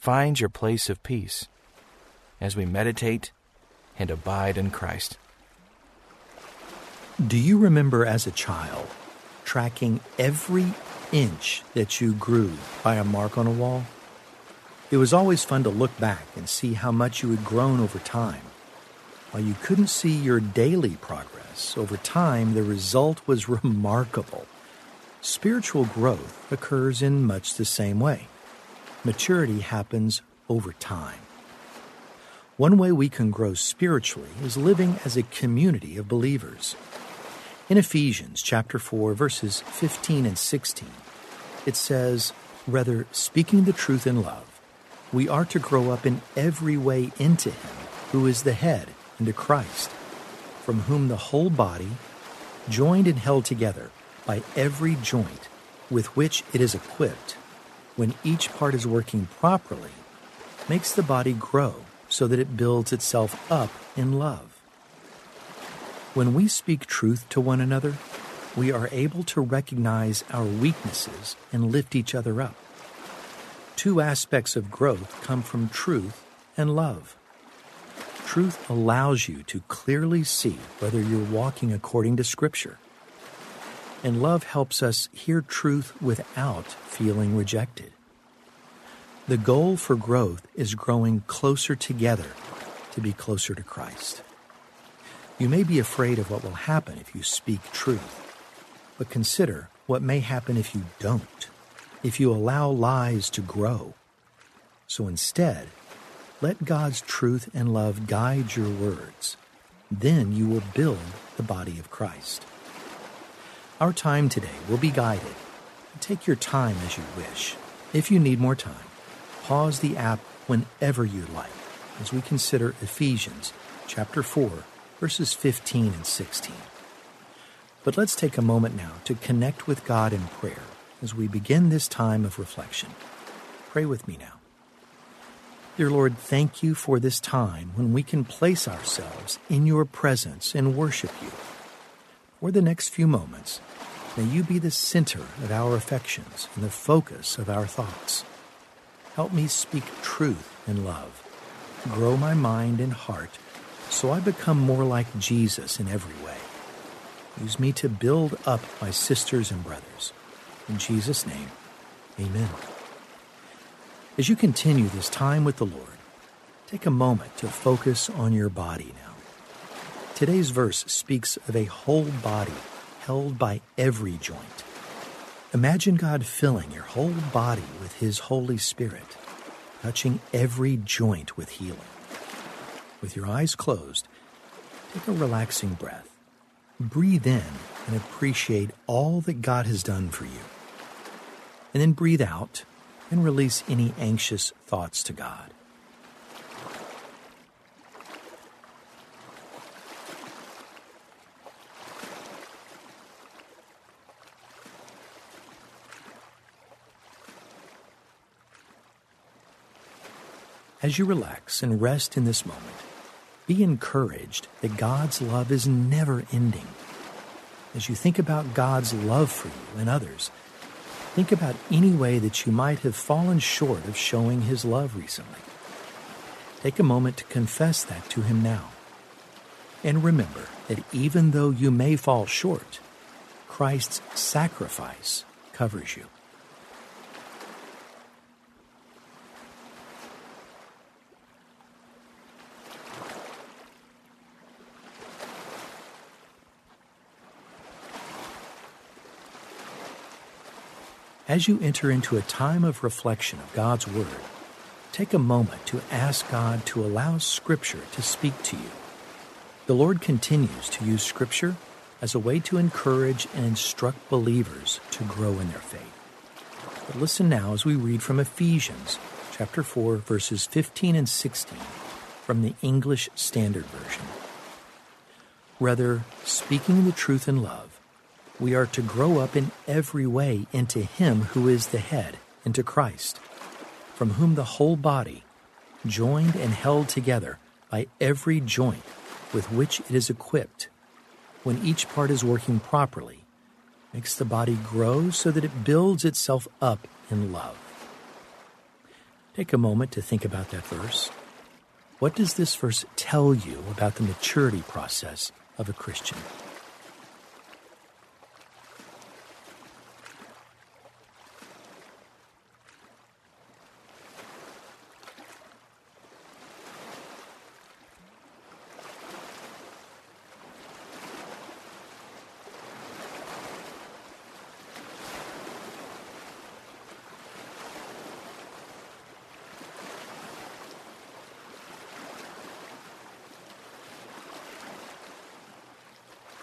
find your place of peace as we meditate and abide in Christ. Do you remember as a child tracking every inch that you grew by a mark on a wall? It was always fun to look back and see how much you had grown over time. While you couldn't see your daily progress, over time the result was remarkable. Spiritual growth occurs in much the same way maturity happens over time. One way we can grow spiritually is living as a community of believers. In Ephesians chapter 4 verses 15 and 16, it says, "Rather speaking the truth in love, we are to grow up in every way into him who is the head, into Christ, from whom the whole body, joined and held together by every joint with which it is equipped, when each part is working properly, makes the body grow so that it builds itself up in love. When we speak truth to one another, we are able to recognize our weaknesses and lift each other up. Two aspects of growth come from truth and love. Truth allows you to clearly see whether you're walking according to Scripture and love helps us hear truth without feeling rejected. The goal for growth is growing closer together to be closer to Christ. You may be afraid of what will happen if you speak truth, but consider what may happen if you don't, if you allow lies to grow. So instead, let God's truth and love guide your words. Then you will build the body of Christ. Our time today will be guided. Take your time as you wish. If you need more time, pause the app whenever you like as we consider Ephesians chapter 4 verses 15 and 16. But let's take a moment now to connect with God in prayer as we begin this time of reflection. Pray with me now. Dear Lord, thank you for this time when we can place ourselves in your presence and worship you. For the next few moments, may you be the center of our affections and the focus of our thoughts. Help me speak truth in love. Grow my mind and heart so I become more like Jesus in every way. Use me to build up my sisters and brothers. In Jesus' name, amen. As you continue this time with the Lord, take a moment to focus on your body now. Today's verse speaks of a whole body held by every joint. Imagine God filling your whole body with His Holy Spirit, touching every joint with healing. With your eyes closed, take a relaxing breath. Breathe in and appreciate all that God has done for you. And then breathe out and release any anxious thoughts to God. As you relax and rest in this moment, be encouraged that God's love is never ending. As you think about God's love for you and others, think about any way that you might have fallen short of showing His love recently. Take a moment to confess that to Him now. And remember that even though you may fall short, Christ's sacrifice covers you. As you enter into a time of reflection of God's Word, take a moment to ask God to allow Scripture to speak to you. The Lord continues to use Scripture as a way to encourage and instruct believers to grow in their faith. But listen now as we read from Ephesians chapter 4, verses 15 and 16 from the English Standard Version. Rather, speaking the truth in love, we are to grow up in every way into Him who is the head, into Christ, from whom the whole body, joined and held together by every joint with which it is equipped, when each part is working properly, makes the body grow so that it builds itself up in love. Take a moment to think about that verse. What does this verse tell you about the maturity process of a Christian?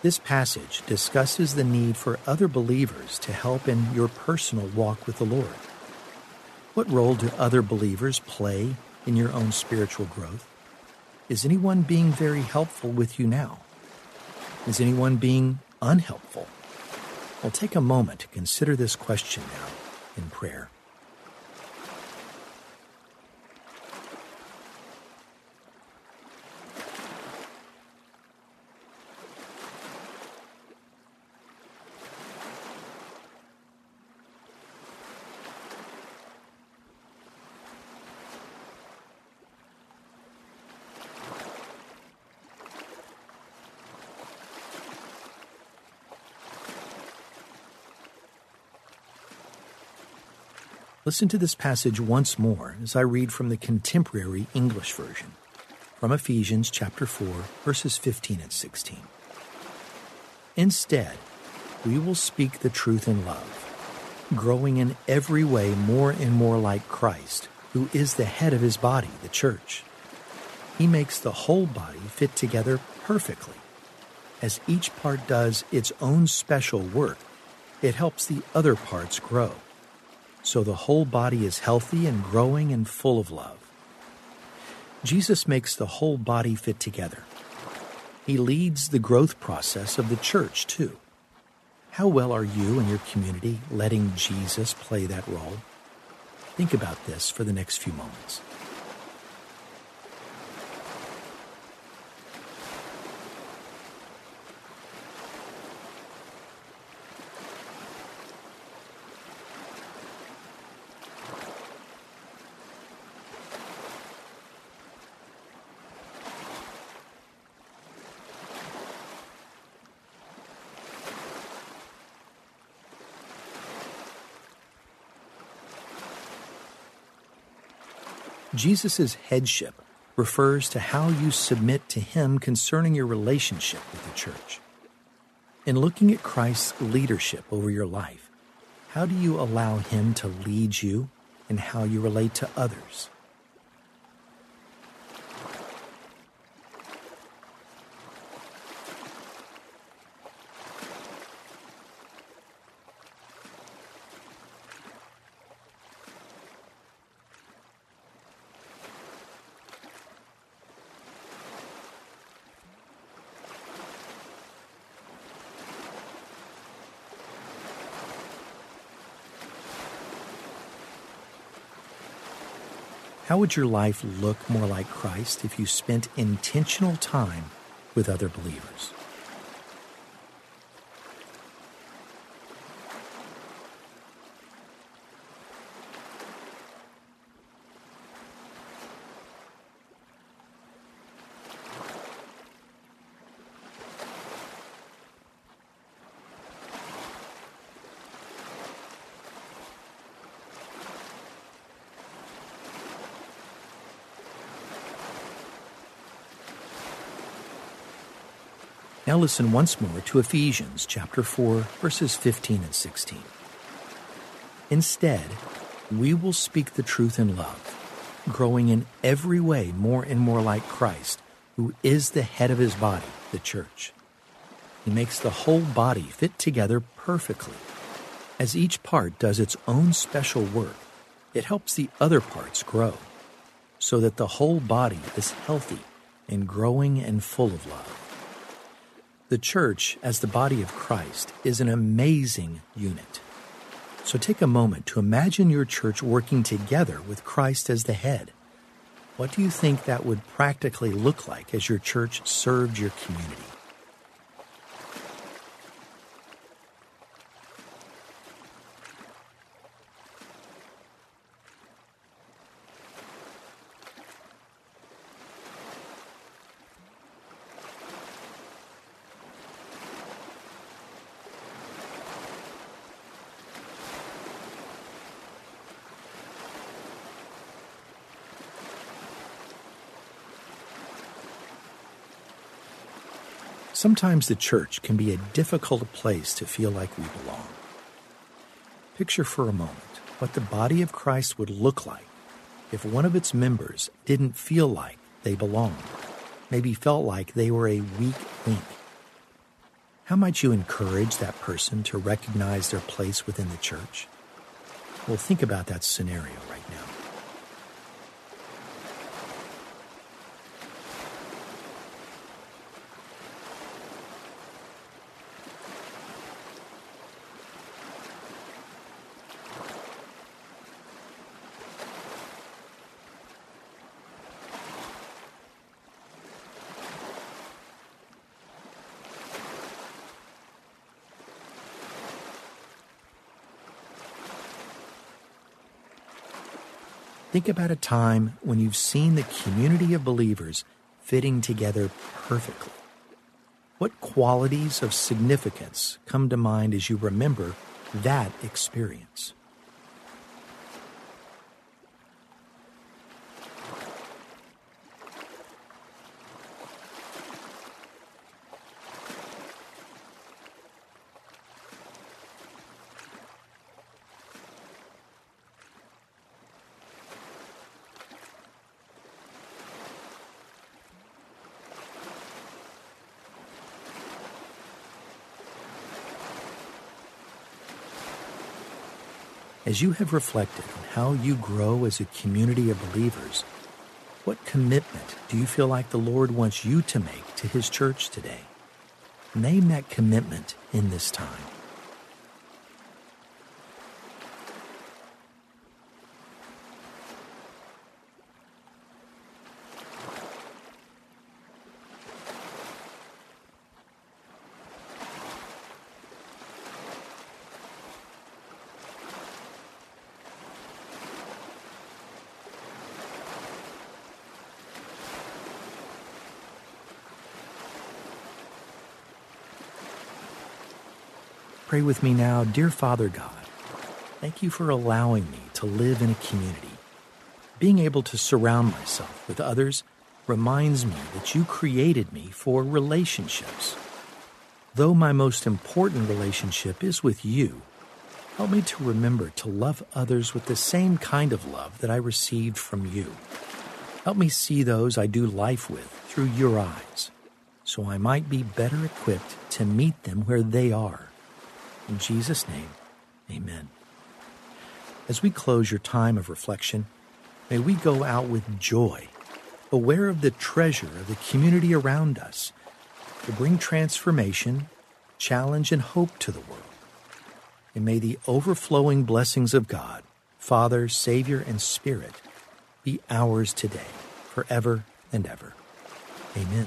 This passage discusses the need for other believers to help in your personal walk with the Lord. What role do other believers play in your own spiritual growth? Is anyone being very helpful with you now? Is anyone being unhelpful? Well, take a moment to consider this question now in prayer. Listen to this passage once more as I read from the contemporary English version, from Ephesians chapter 4, verses 15 and 16. Instead, we will speak the truth in love, growing in every way more and more like Christ, who is the head of his body, the church. He makes the whole body fit together perfectly. As each part does its own special work, it helps the other parts grow so the whole body is healthy and growing and full of love. Jesus makes the whole body fit together. He leads the growth process of the church, too. How well are you and your community letting Jesus play that role? Think about this for the next few moments. Jesus' headship refers to how you submit to Him concerning your relationship with the church. In looking at Christ's leadership over your life, how do you allow Him to lead you in how you relate to others? How would your life look more like Christ if you spent intentional time with other believers? Now listen once more to Ephesians chapter 4 verses 15 and 16. Instead, we will speak the truth in love, growing in every way more and more like Christ, who is the head of his body, the church. He makes the whole body fit together perfectly. As each part does its own special work, it helps the other parts grow, so that the whole body is healthy and growing and full of love. The church, as the body of Christ, is an amazing unit. So take a moment to imagine your church working together with Christ as the head. What do you think that would practically look like as your church served your community? Sometimes the church can be a difficult place to feel like we belong. Picture for a moment what the body of Christ would look like if one of its members didn't feel like they belonged, maybe felt like they were a weak link. How might you encourage that person to recognize their place within the church? Well, think about that scenario right now. Think about a time when you've seen the community of believers fitting together perfectly. What qualities of significance come to mind as you remember that experience? As you have reflected on how you grow as a community of believers, what commitment do you feel like the Lord wants you to make to His church today? Name that commitment in this time. Pray with me now, dear Father God. Thank you for allowing me to live in a community. Being able to surround myself with others reminds me that you created me for relationships. Though my most important relationship is with you, help me to remember to love others with the same kind of love that I received from you. Help me see those I do life with through your eyes, so I might be better equipped to meet them where they are. In Jesus' name, amen. As we close your time of reflection, may we go out with joy, aware of the treasure of the community around us, to bring transformation, challenge, and hope to the world. And may the overflowing blessings of God, Father, Savior, and Spirit be ours today, forever and ever. Amen.